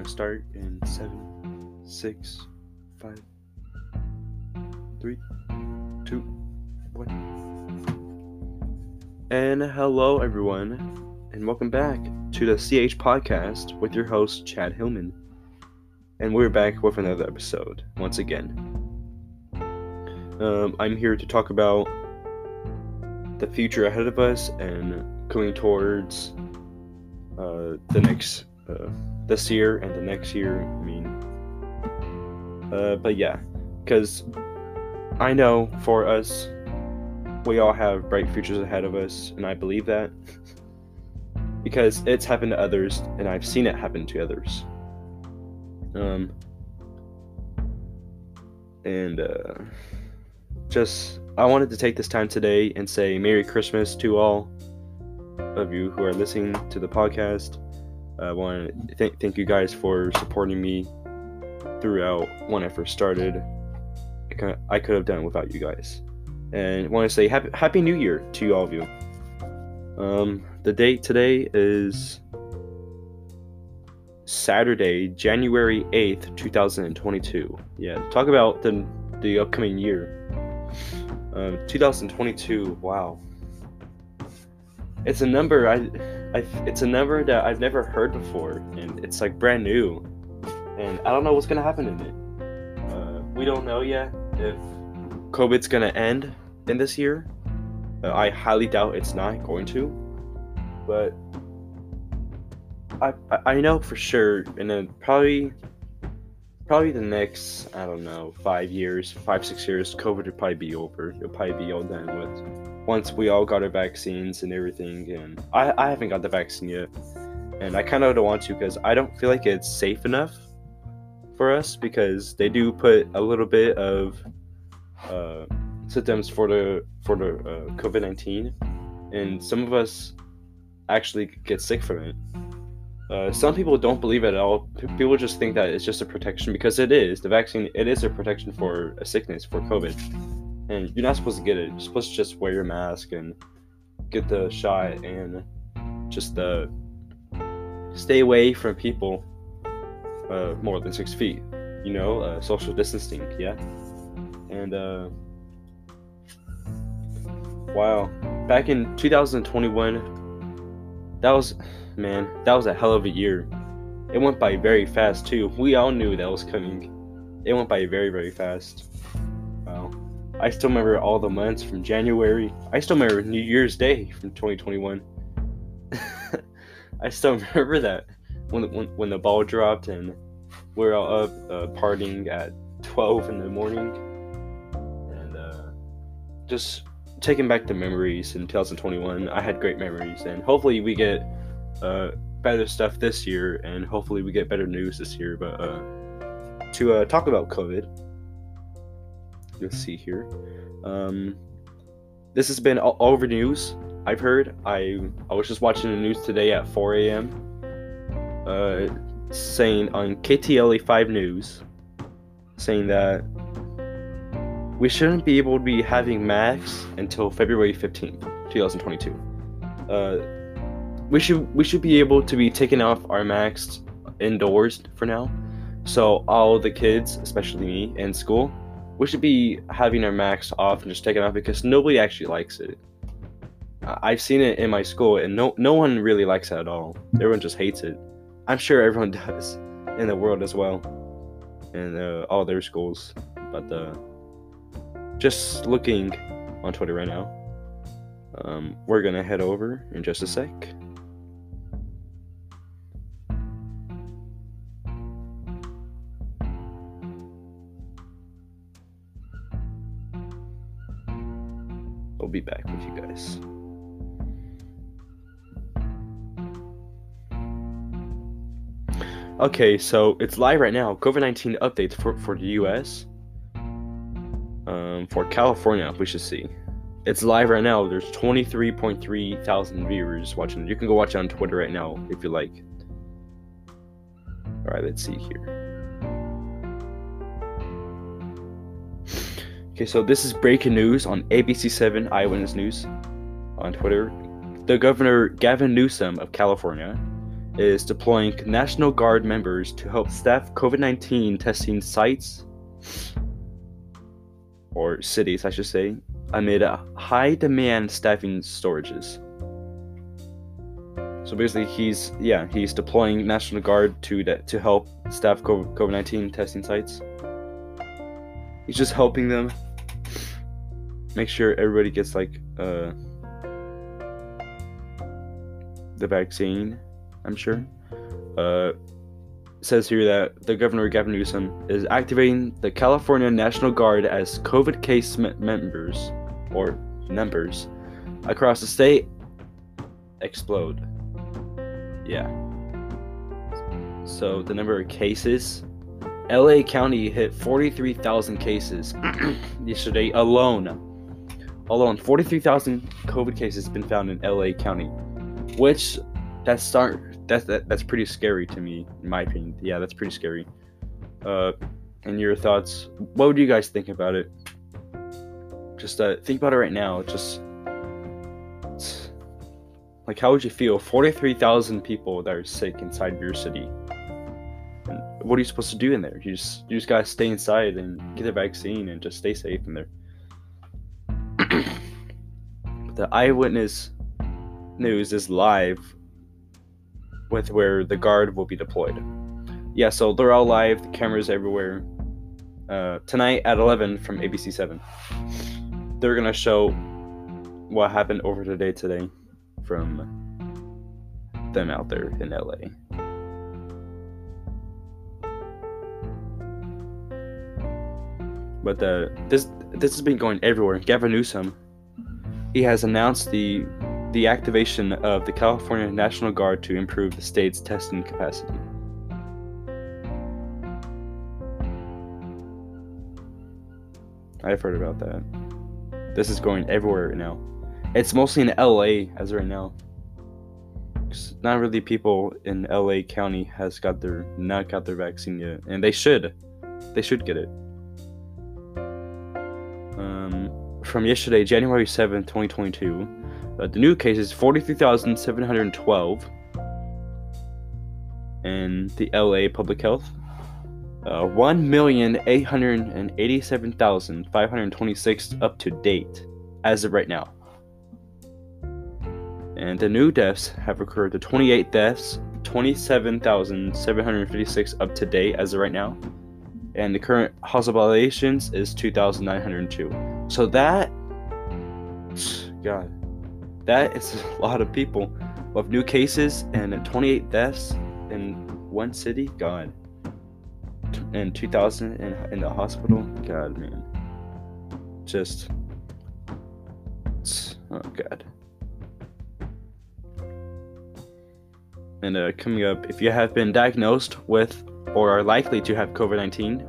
gonna start in seven, six, five, three, two, one. And hello, everyone, and welcome back to the CH podcast with your host, Chad Hillman. And we're back with another episode once again. Um, I'm here to talk about the future ahead of us and going towards uh, the next uh, this year and the next year. I mean, uh, but yeah, because I know for us, we all have bright futures ahead of us, and I believe that because it's happened to others, and I've seen it happen to others. Um, and uh, just I wanted to take this time today and say Merry Christmas to all of you who are listening to the podcast. I want to th- thank you guys for supporting me throughout when I first started. I, could, I could have done without you guys. And want to say happy, happy New Year to all of you. Um, the date today is Saturday, January 8th, 2022. Yeah, talk about the, the upcoming year. Um, 2022, wow. It's a number I, I, it's a number that I've never heard before, and it's like brand new, and I don't know what's gonna happen in it. Uh, we don't know yet if COVID's gonna end in this year. Uh, I highly doubt it's not going to, but I, I know for sure in a probably probably the next I don't know five years, five six years, COVID will probably be over. It'll probably be all done with once we all got our vaccines and everything. And I, I haven't got the vaccine yet. And I kind of don't want to because I don't feel like it's safe enough for us because they do put a little bit of uh, symptoms for the for the uh, COVID nineteen, and some of us actually get sick from it. Uh, some people don't believe it at all. People just think that it's just a protection because it is. The vaccine it is a protection for a sickness for COVID and you're not supposed to get it. You're supposed to just wear your mask and get the shot and just uh, stay away from people uh, more than six feet. You know, uh, social distancing. Yeah, and uh, wow, back in 2021, that was man, that was a hell of a year. It went by very fast too. We all knew that was coming. It went by very very fast. I still remember all the months from January. I still remember New Year's Day from 2021. I still remember that when, when when the ball dropped and we are all up uh, partying at 12 in the morning and uh, just taking back the memories in 2021. I had great memories and hopefully we get uh, better stuff this year and hopefully we get better news this year. But uh, to uh, talk about COVID let's see here. Um, this has been all over news. I've heard. I I was just watching the news today at 4 a.m. Uh, saying on KTLA 5 News, saying that we shouldn't be able to be having masks until February 15th, 2022. Uh, we should we should be able to be taking off our masks indoors for now. So all the kids, especially me in school, we should be having our max off and just taking off because nobody actually likes it. I've seen it in my school, and no no one really likes it at all. Everyone just hates it. I'm sure everyone does in the world as well, in uh, all their schools. But uh, just looking on Twitter right now, um, we're gonna head over in just a sec. Okay, so it's live right now. COVID 19 updates for, for the US. Um, for California, we should see. It's live right now. There's 23.3 thousand viewers watching. You can go watch it on Twitter right now if you like. Alright, let's see here. Okay, so this is breaking news on ABC7 Eyewitness News on Twitter. The governor Gavin Newsom of California is deploying National Guard members to help staff COVID 19 testing sites or cities, I should say, amid high demand staffing storages. So basically, he's yeah he's deploying National Guard to to help staff COVID nineteen testing sites. He's just helping them make sure everybody gets like uh, the vaccine. I'm sure. Uh, says here that the governor Gavin Newsom is activating the California National Guard as COVID case members or numbers across the state explode. Yeah. So the number of cases, LA County hit 43,000 cases yesterday alone. Alone, 43,000 COVID cases been found in LA County, which that's start that's that, that's pretty scary to me, in my opinion. Yeah, that's pretty scary. Uh, and your thoughts? What would you guys think about it? Just uh, think about it right now. Just like, how would you feel? Forty-three thousand people that are sick inside of your city. And what are you supposed to do in there? You just you just gotta stay inside and get the vaccine and just stay safe in there. the eyewitness news is live with where the guard will be deployed. Yeah, so they're all live, the cameras everywhere. Uh, tonight at 11 from ABC 7. They're gonna show what happened over the day today from them out there in LA. But the this this has been going everywhere. Gavin Newsom, he has announced the the activation of the California National Guard to improve the state's testing capacity. I've heard about that. This is going everywhere right now. It's mostly in LA as right now. Not really people in LA County has got their not got their vaccine yet, and they should. They should get it. Um, from yesterday, January seventh, 2022, uh, the new case is 43,712 in the LA Public Health. Uh, 1,887,526 up to date as of right now. And the new deaths have occurred to 28 deaths, 27,756 up to date as of right now. And the current hospitalizations is 2,902. So that, God, that is a lot of people. With new cases and 28 deaths in one city, God. In 2000 in, in the hospital, God, man. Just. Oh, God. And uh, coming up, if you have been diagnosed with or are likely to have COVID 19,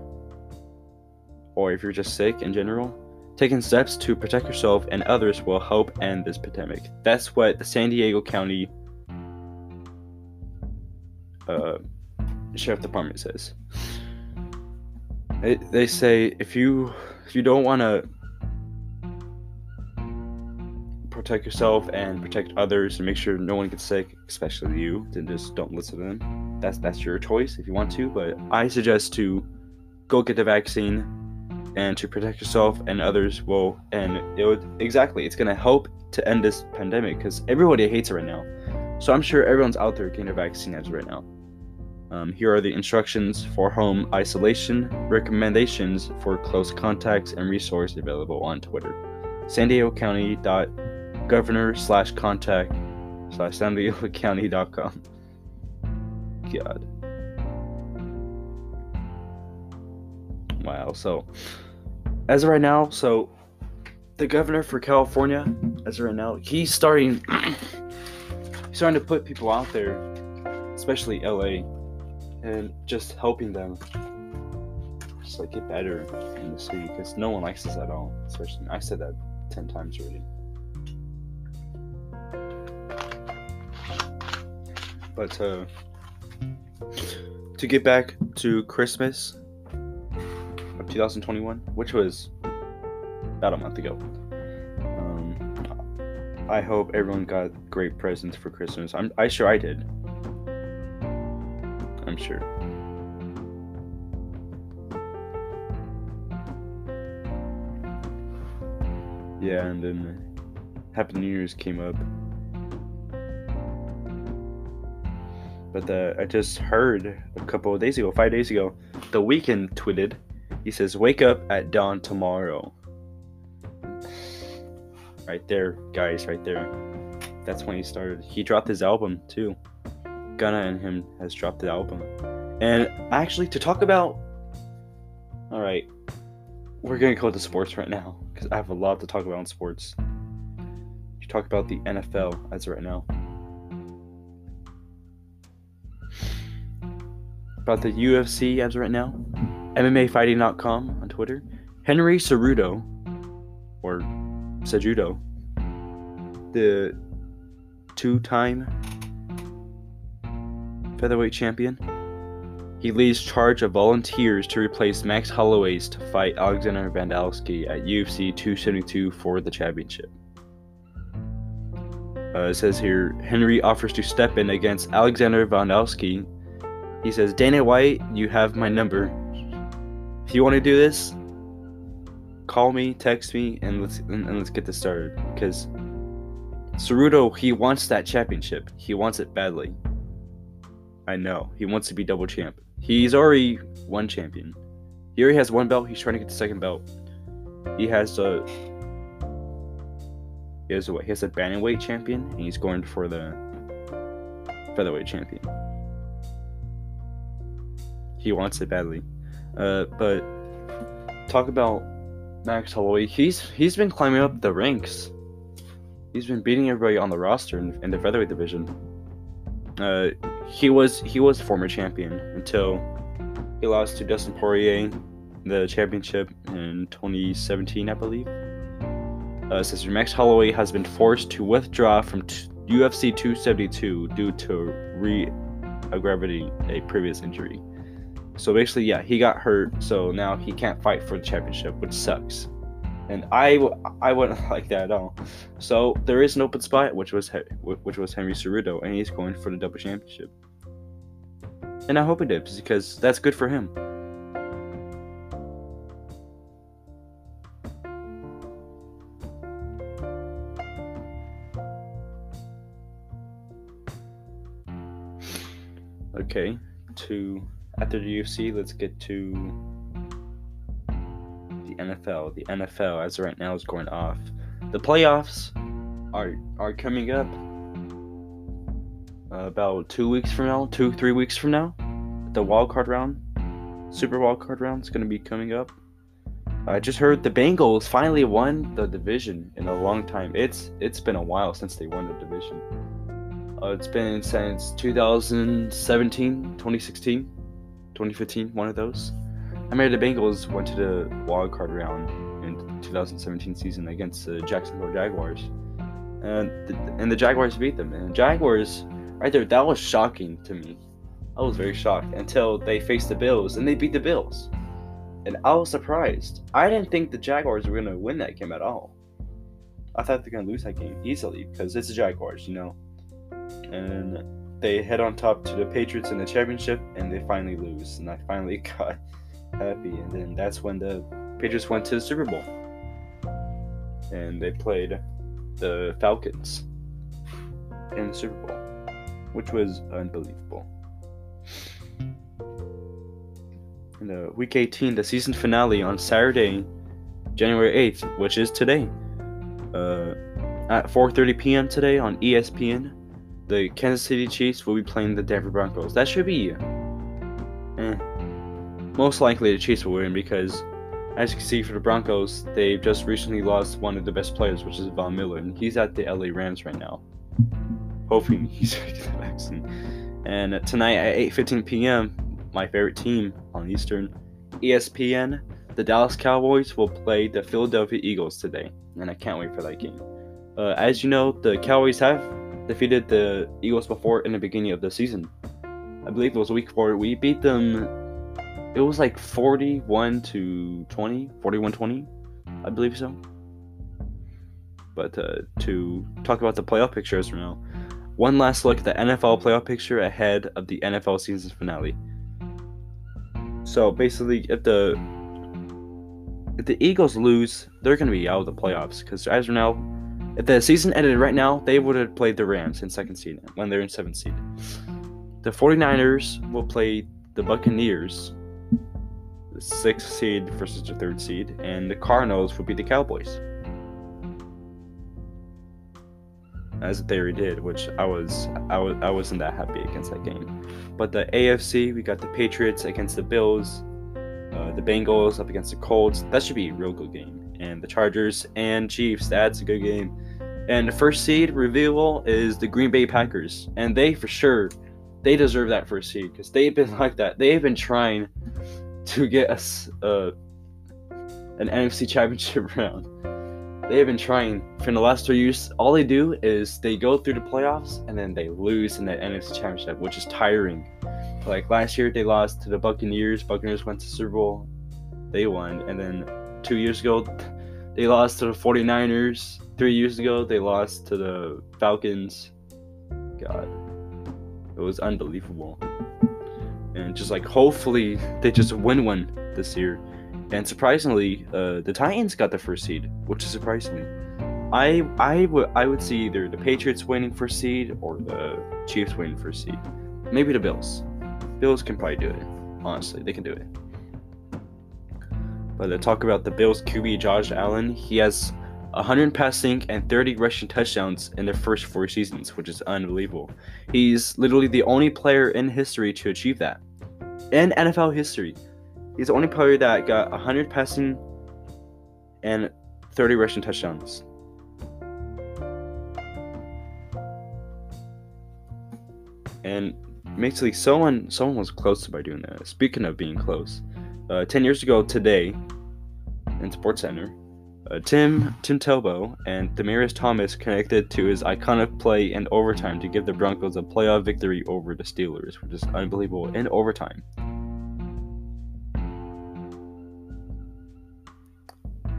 or if you're just sick in general, taking steps to protect yourself and others will help end this pandemic. That's what the San Diego County uh, Sheriff Department says. They, they say if you if you don't want to protect yourself and protect others and make sure no one gets sick, especially you, then just don't listen to them. That's that's your choice if you want to, but I suggest to go get the vaccine and to protect yourself and others will and it would exactly it's going to help to end this pandemic because everybody hates it right now. So I'm sure everyone's out there getting their vaccine as right now. Um, here are the instructions for home isolation, recommendations for close contacts, and resources available on Twitter. San Diego County dot governor slash contact slash san diego county.com. God. Wow. So, as of right now, so the governor for California, as of right now, he's starting, he's starting to put people out there, especially LA, and just helping them just like get better in the city because no one likes this at all. Especially, I said that ten times already. But uh, to get back to Christmas 2021, which was about a month ago. Um, I hope everyone got great presents for Christmas. I'm I sure I did. I'm sure. Yeah, and then Happy New Year's came up. But uh, I just heard a couple of days ago, five days ago, The Weeknd tweeted. He says, "Wake up at dawn tomorrow." Right there, guys, right there. That's when he started. He dropped his album too. Gunna and him has dropped the album. And actually, to talk about, all right, we're gonna go to sports right now because I have a lot to talk about in sports. You talk about the NFL as right now. About the UFC as of right now. MMAfighting.com on Twitter. Henry Cejudo, or Cejudo, the two-time featherweight champion. He leads charge of volunteers to replace Max Holloway's to fight Alexander Volkanovski at UFC 272 for the championship. Uh, it says here Henry offers to step in against Alexander Volkanovski. He says, Dana White, you have my number. If you want to do this, call me, text me, and let's and, and let's get this started. Because Cejudo, he wants that championship. He wants it badly. I know. He wants to be double champ. He's already one champion. He already has one belt. He's trying to get the second belt. He has a he has a? He has a bantamweight champion, and he's going for the featherweight champion. He wants it badly. Uh, but talk about Max Holloway. He's he's been climbing up the ranks. He's been beating everybody on the roster in, in the featherweight division. Uh, he was he was former champion until he lost to Dustin Poirier the championship in 2017, I believe. Uh, Sister Max Holloway has been forced to withdraw from t- UFC 272 due to re-aggravating a previous injury. So basically, yeah, he got hurt, so now he can't fight for the championship, which sucks. And I, I wouldn't like that at all. So there is an open spot, which was which was Henry Cejudo, and he's going for the double championship. And I hope he does because that's good for him. Okay, to after the UFC, let's get to the NFL. The NFL, as of right now, is going off. The playoffs are are coming up uh, about two weeks from now, two three weeks from now. The wild card round, Super wild card round, is going to be coming up. I just heard the Bengals finally won the division in a long time. It's it's been a while since they won the division. Uh, it's been since 2017, 2016, 2015, one of those. I mean, the Bengals went to the wild card round in 2017 season against the Jacksonville Jaguars, and the, and the Jaguars beat them. And the Jaguars, right there, that was shocking to me. I was very shocked until they faced the Bills and they beat the Bills, and I was surprised. I didn't think the Jaguars were gonna win that game at all. I thought they're gonna lose that game easily because it's the Jaguars, you know and they head on top to the Patriots in the championship, and they finally lose. And I finally got happy. And then that's when the Patriots went to the Super Bowl, and they played the Falcons in the Super Bowl, which was unbelievable. In the Week 18, the season finale on Saturday, January 8th, which is today, uh, at 4:30 p.m. today on ESPN the Kansas City Chiefs will be playing the Denver Broncos. That should be eh. most likely the Chiefs will win because, as you can see for the Broncos, they've just recently lost one of the best players, which is Von Miller, and he's at the LA Rams right now. Hoping he's the vaccine. And tonight at 8:15 p.m., my favorite team on Eastern, ESPN, the Dallas Cowboys will play the Philadelphia Eagles today, and I can't wait for that game. Uh, as you know, the Cowboys have defeated the Eagles before in the beginning of the season. I believe it was week four. We beat them. It was like 41 to 20, 41 20, I believe so. But uh, to talk about the playoff pictures for now, one last look at the NFL playoff picture ahead of the NFL season finale. So basically, if the if the Eagles lose, they're going to be out of the playoffs because as of now, if the season ended right now, they would have played the Rams in second seed when they're in seventh seed. The 49ers will play the Buccaneers, the sixth seed versus the third seed, and the Cardinals will be the Cowboys. As they already did, which I was I was I wasn't that happy against that game. But the AFC, we got the Patriots against the Bills, uh, the Bengals up against the Colts. That should be a real good game. And the Chargers and Chiefs. That's a good game. And the first seed reveal is the Green Bay Packers, and they for sure they deserve that first seed because they've been like that. They've been trying to get us uh, an NFC Championship round. They have been trying for the last three years. All they do is they go through the playoffs and then they lose in the NFC Championship, which is tiring. Like last year, they lost to the Buccaneers. Buccaneers went to Super Bowl, they won, and then two years ago, they lost to the 49ers. Three years ago, they lost to the Falcons. God, it was unbelievable. And just like hopefully they just win one this year. And surprisingly, uh, the Titans got the first seed, which is surprisingly. I I would I would see either the Patriots winning first seed or the Chiefs winning first seed. Maybe the Bills. Bills can probably do it. Honestly, they can do it. But to talk about the Bills QB Josh Allen, he has 100 passing and 30 rushing touchdowns in the first four seasons, which is unbelievable. He's literally the only player in history to achieve that. In NFL history, he's the only player that got 100 passing and 30 rushing touchdowns. And basically, someone someone was close by doing that. Speaking of being close, uh, 10 years ago today, in Sports Center, uh, Tim Tim Tebow and Demaryius Thomas connected to his iconic play in overtime to give the Broncos a playoff victory over the Steelers, which is unbelievable in overtime.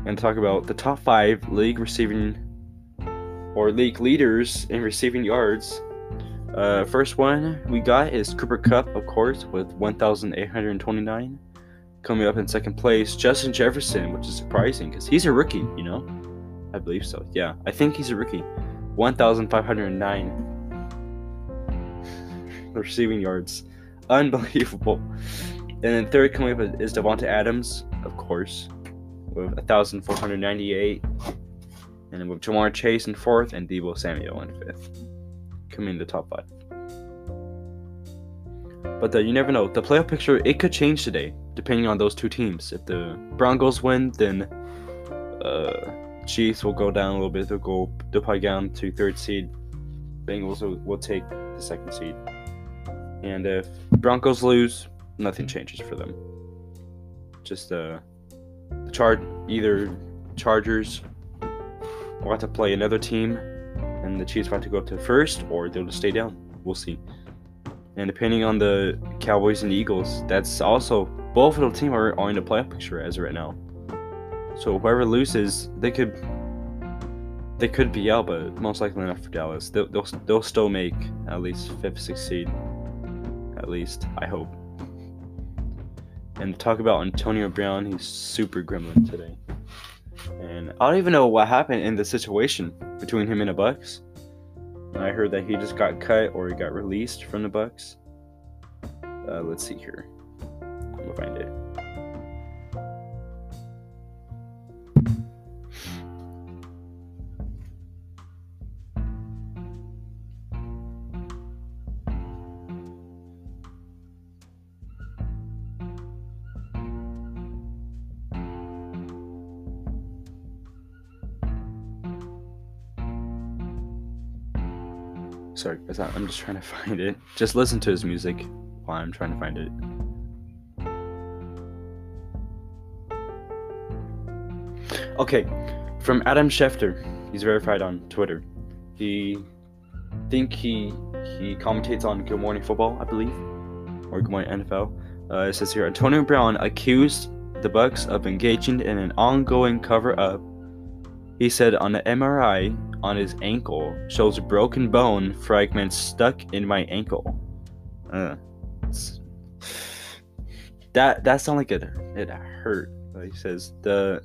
And talk about the top five league receiving or league leaders in receiving yards. Uh, first one we got is Cooper Kupp, of course, with 1,829 coming up in second place, Justin Jefferson, which is surprising because he's a rookie, you know? I believe so. Yeah, I think he's a rookie. 1,509 receiving yards. Unbelievable. And then third coming up is Davante Adams, of course, with 1,498. And then with Ja'Marr Chase in fourth and Deebo Samuel in fifth. Coming in the top five. But uh, you never know. The playoff picture it could change today, depending on those two teams. If the Broncos win, then uh, Chiefs will go down a little bit. They'll go they'll probably down to third seed. Bengals will, will take the second seed. And if Broncos lose, nothing changes for them. Just uh, the either Chargers will have to play another team, and the Chiefs will have to go up to first, or they'll just stay down. We'll see. And depending on the Cowboys and Eagles, that's also both of the teams are, in the playoff picture as right now. So whoever loses, they could they could be out, but most likely not for Dallas. They'll, they'll, they'll still make at least fifth, sixth seed. At least, I hope. And talk about Antonio Brown, he's super gremlin today. And I don't even know what happened in the situation between him and the Bucks. I heard that he just got cut or he got released from the Bucks. Uh, let's see here. Find it. Sorry, guys, I'm just trying to find it. Just listen to his music while I'm trying to find it. Okay, from Adam Schefter. He's verified on Twitter. He think he he commentates on Good Morning Football, I believe, or Good Morning NFL. Uh, it says here Antonio Brown accused the Bucks of engaging in an ongoing cover-up. He said on the MRI on his ankle shows broken bone fragments stuck in my ankle. Uh, that that sounds like it it hurt. He says the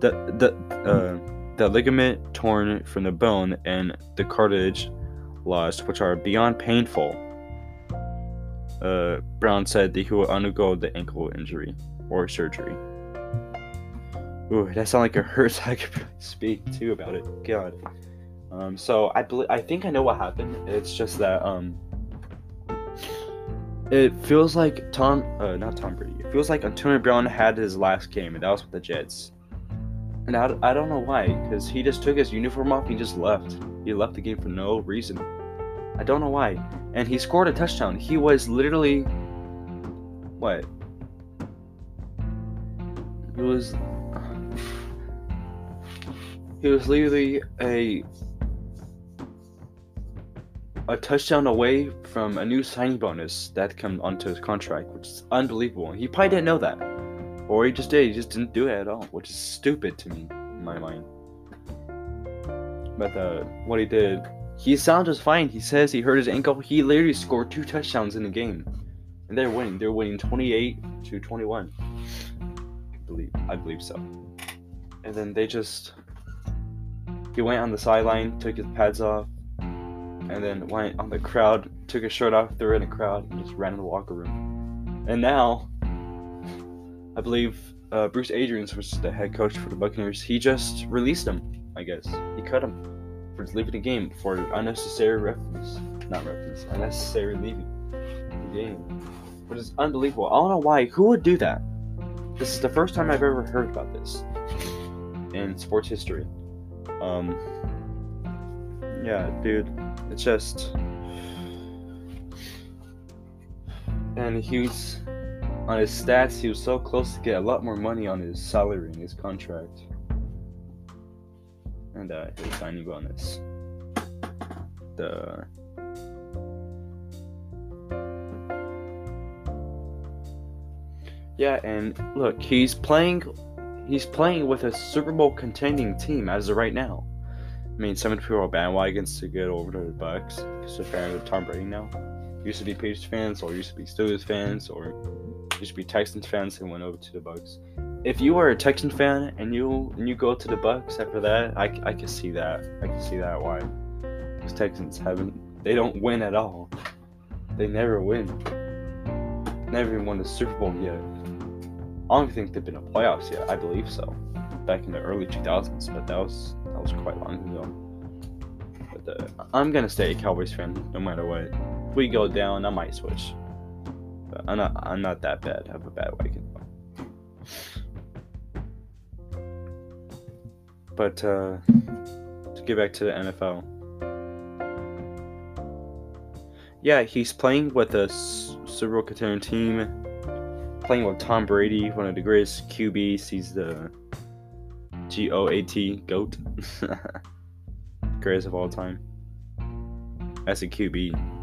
the the uh, the ligament torn from the bone and the cartilage lost, which are beyond painful. Uh, Brown said that he will undergo the ankle injury or surgery. Ooh, that sounds like it hurts. I could speak too about it. God. Um, so I believe I think I know what happened. It's just that um, it feels like Tom, uh, not Tom Brady. It feels like Antonio Brown had his last game, and that was with the Jets. And I, I don't know why, because he just took his uniform off and just left. He left the game for no reason. I don't know why. And he scored a touchdown. He was literally. What? He was. He was literally a. A touchdown away from a new signing bonus that come onto his contract, which is unbelievable. He probably didn't know that. Or he just did, he just didn't do it at all, which is stupid to me, in my mind. But uh, what he did, he sounds just fine. He says he hurt his ankle. He literally scored two touchdowns in the game. And they're winning. They're winning 28 to 21. I believe, I believe so. And then they just. He went on the sideline, took his pads off, and then went on the crowd, took his shirt off, threw it in the crowd, and just ran in the locker room. And now, I believe uh, Bruce Arians was the head coach for the Buccaneers. He just released him, I guess. He cut him for leaving the game for unnecessary reference. Not reference, unnecessary leaving the game. Which is unbelievable. I don't know why. Who would do that? This is the first time I've ever heard about this in sports history. Um, yeah, dude, it's just. And he was on his stats, he was so close to get a lot more money on his salary in his contract. And uh, his signing bonus. The Yeah, and look, he's playing he's playing with a Super Bowl contending team as of right now. I mean, some people are bandwagons to get over to the Bucks because they're fans of Tom Brady now. Used to be Patriots fans, or used to be Steelers fans, or used to be Texans fans and went over to the Bucks. If you are a Texan fan and you and you go to the Bucks after that, I, I can see that. I can see that why. Because Texans haven't they don't win at all. They never win. Never won the Super Bowl yet. I don't think they've been in playoffs yet. I believe so. Back in the early 2000s, but that was that was quite long ago. But uh, I'm gonna stay a Cowboys fan no matter what. If we go down, I might switch. But I'm not. I'm not that bad. I have a bad wagon. But uh, to get back to the NFL. Yeah, he's playing with a Super Bowl contender team playing with Tom Brady, one of the greatest QBs. He's the G O A T GOAT. greatest of all time. As a QB.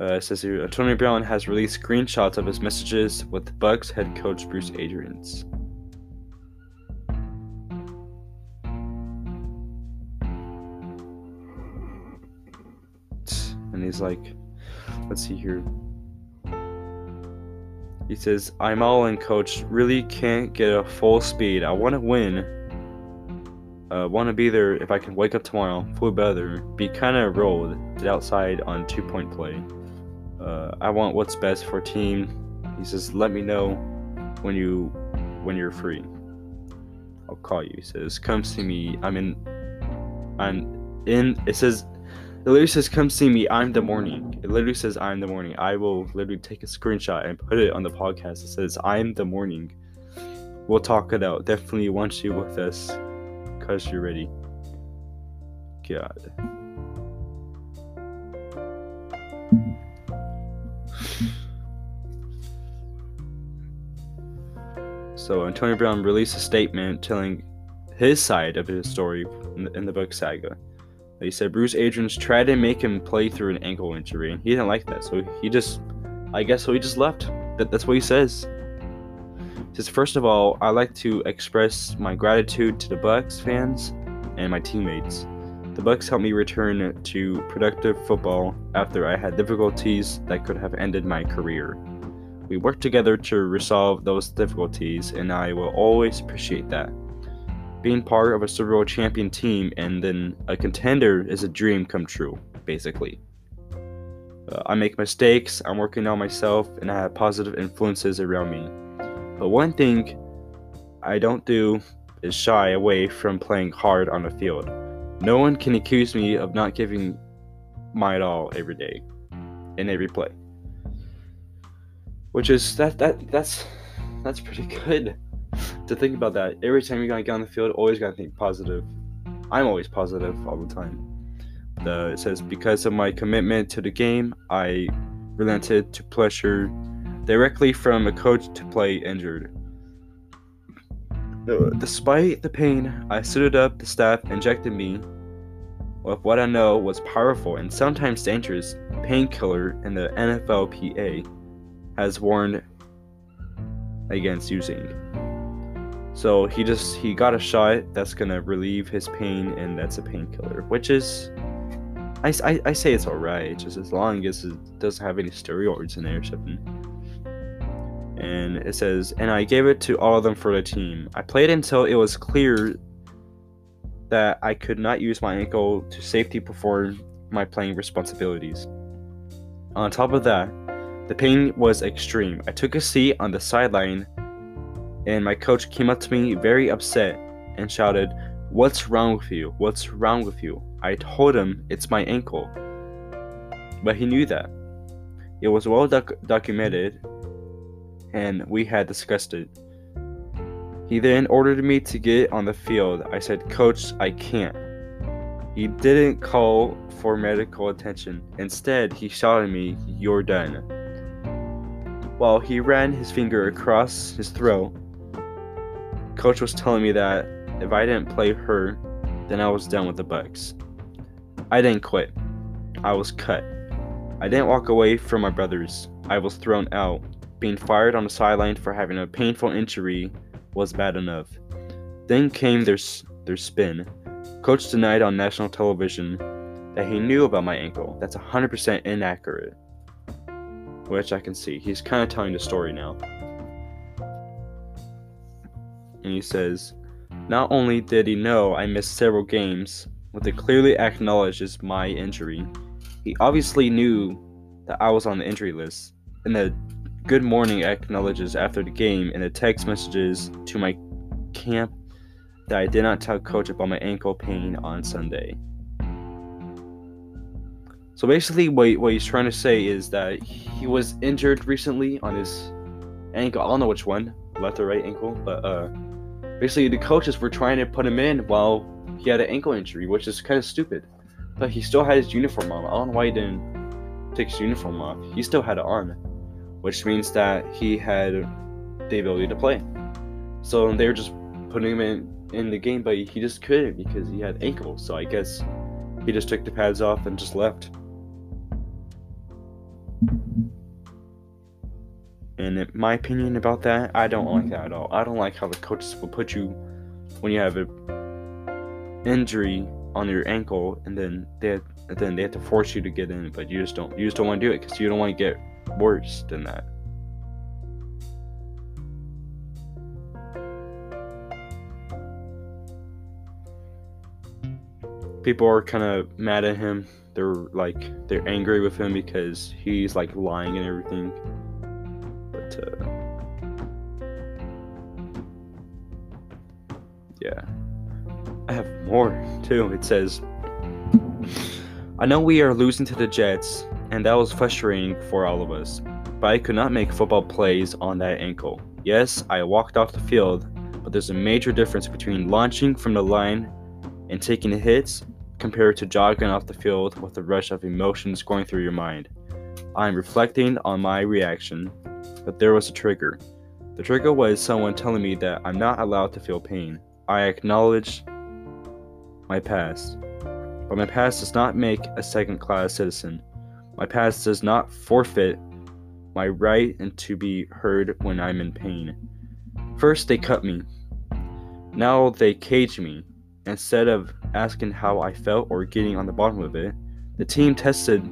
Uh, it says here, Tony Brown has released screenshots of his messages with Bucks head coach Bruce Arians. And he's like, let's see here. He says, I'm all in, coach. Really can't get a full speed. I want to win. Uh, want to be there if I can wake up tomorrow, feel better, be kind of rolled, get outside on two point play. Uh, I want what's best for team. He says, let me know when you when you're free. I'll call you. He says, come see me. I'm in. I'm in. It says it literally says, "Come see me. I'm the morning." It literally says, "I'm the morning." I will literally take a screenshot and put it on the podcast. It says, "I'm the morning." We'll talk it out. Definitely want you with us, cause you're ready. God. So Antonio Brown released a statement telling his side of his story in the, in the book Saga. He said Bruce Arians tried to make him play through an ankle injury, and he didn't like that, so he just, I guess, so he just left. That, that's what he says. He says first of all, I like to express my gratitude to the Bucks fans and my teammates. The Bucks helped me return to productive football after I had difficulties that could have ended my career. We work together to resolve those difficulties, and I will always appreciate that. Being part of a Super Bowl champion team and then a contender is a dream come true, basically. Uh, I make mistakes, I'm working on myself, and I have positive influences around me. But one thing I don't do is shy away from playing hard on the field. No one can accuse me of not giving my all every day in every play. Which is that that that's that's pretty good to think about that. Every time you gotta get on the field, always gotta think positive. I'm always positive all the time. The, it says because of my commitment to the game, I relented to pleasure directly from a coach to play injured. Uh, despite the pain, I suited up the staff injected me with what I know was powerful and sometimes dangerous painkiller in the NFLPA has warned against using. So he just he got a shot that's gonna relieve his pain and that's a painkiller, which is I, I, I say it's alright, just as long as it doesn't have any steroids in there or something. And it says, and I gave it to all of them for the team. I played until it was clear that I could not use my ankle to safely perform my playing responsibilities. On top of that, the pain was extreme. I took a seat on the sideline, and my coach came up to me very upset and shouted, What's wrong with you? What's wrong with you? I told him it's my ankle. But he knew that. It was well doc- documented, and we had discussed it. He then ordered me to get on the field. I said, Coach, I can't. He didn't call for medical attention. Instead, he shouted at me, You're done. While he ran his finger across his throat, Coach was telling me that if I didn't play her, then I was done with the Bucks. I didn't quit. I was cut. I didn't walk away from my brothers. I was thrown out. Being fired on the sideline for having a painful injury was bad enough. Then came their, their spin. Coach denied on national television that he knew about my ankle. That's 100% inaccurate. Which I can see. He's kind of telling the story now. And he says, Not only did he know I missed several games, but it clearly acknowledges my injury. He obviously knew that I was on the injury list, and the good morning acknowledges after the game in the text messages to my camp that I did not tell coach about my ankle pain on Sunday. So basically, what, what he's trying to say is that he was injured recently on his ankle. I don't know which one, left or right ankle, but uh, basically the coaches were trying to put him in while he had an ankle injury, which is kind of stupid. But he still had his uniform on. I don't know why he didn't take his uniform off. He still had it on, which means that he had the ability to play. So they were just putting him in in the game, but he just couldn't because he had ankle. So I guess he just took the pads off and just left. And my opinion about that, I don't like that at all. I don't like how the coaches will put you when you have an injury on your ankle, and then they have, then they have to force you to get in, but you just don't you just don't want to do it because you don't want to get worse than that. People are kind of mad at him. They're like they're angry with him because he's like lying and everything. Uh, yeah, I have more too. It says, "I know we are losing to the Jets, and that was frustrating for all of us. But I could not make football plays on that ankle. Yes, I walked off the field, but there's a major difference between launching from the line and taking hits compared to jogging off the field with a rush of emotions going through your mind. I'm reflecting on my reaction, but there was a trigger. The trigger was someone telling me that I'm not allowed to feel pain. I acknowledge my past, but my past does not make a second class citizen. My past does not forfeit my right and to be heard when I'm in pain. First, they cut me. Now they cage me. Instead of asking how I felt or getting on the bottom of it, the team tested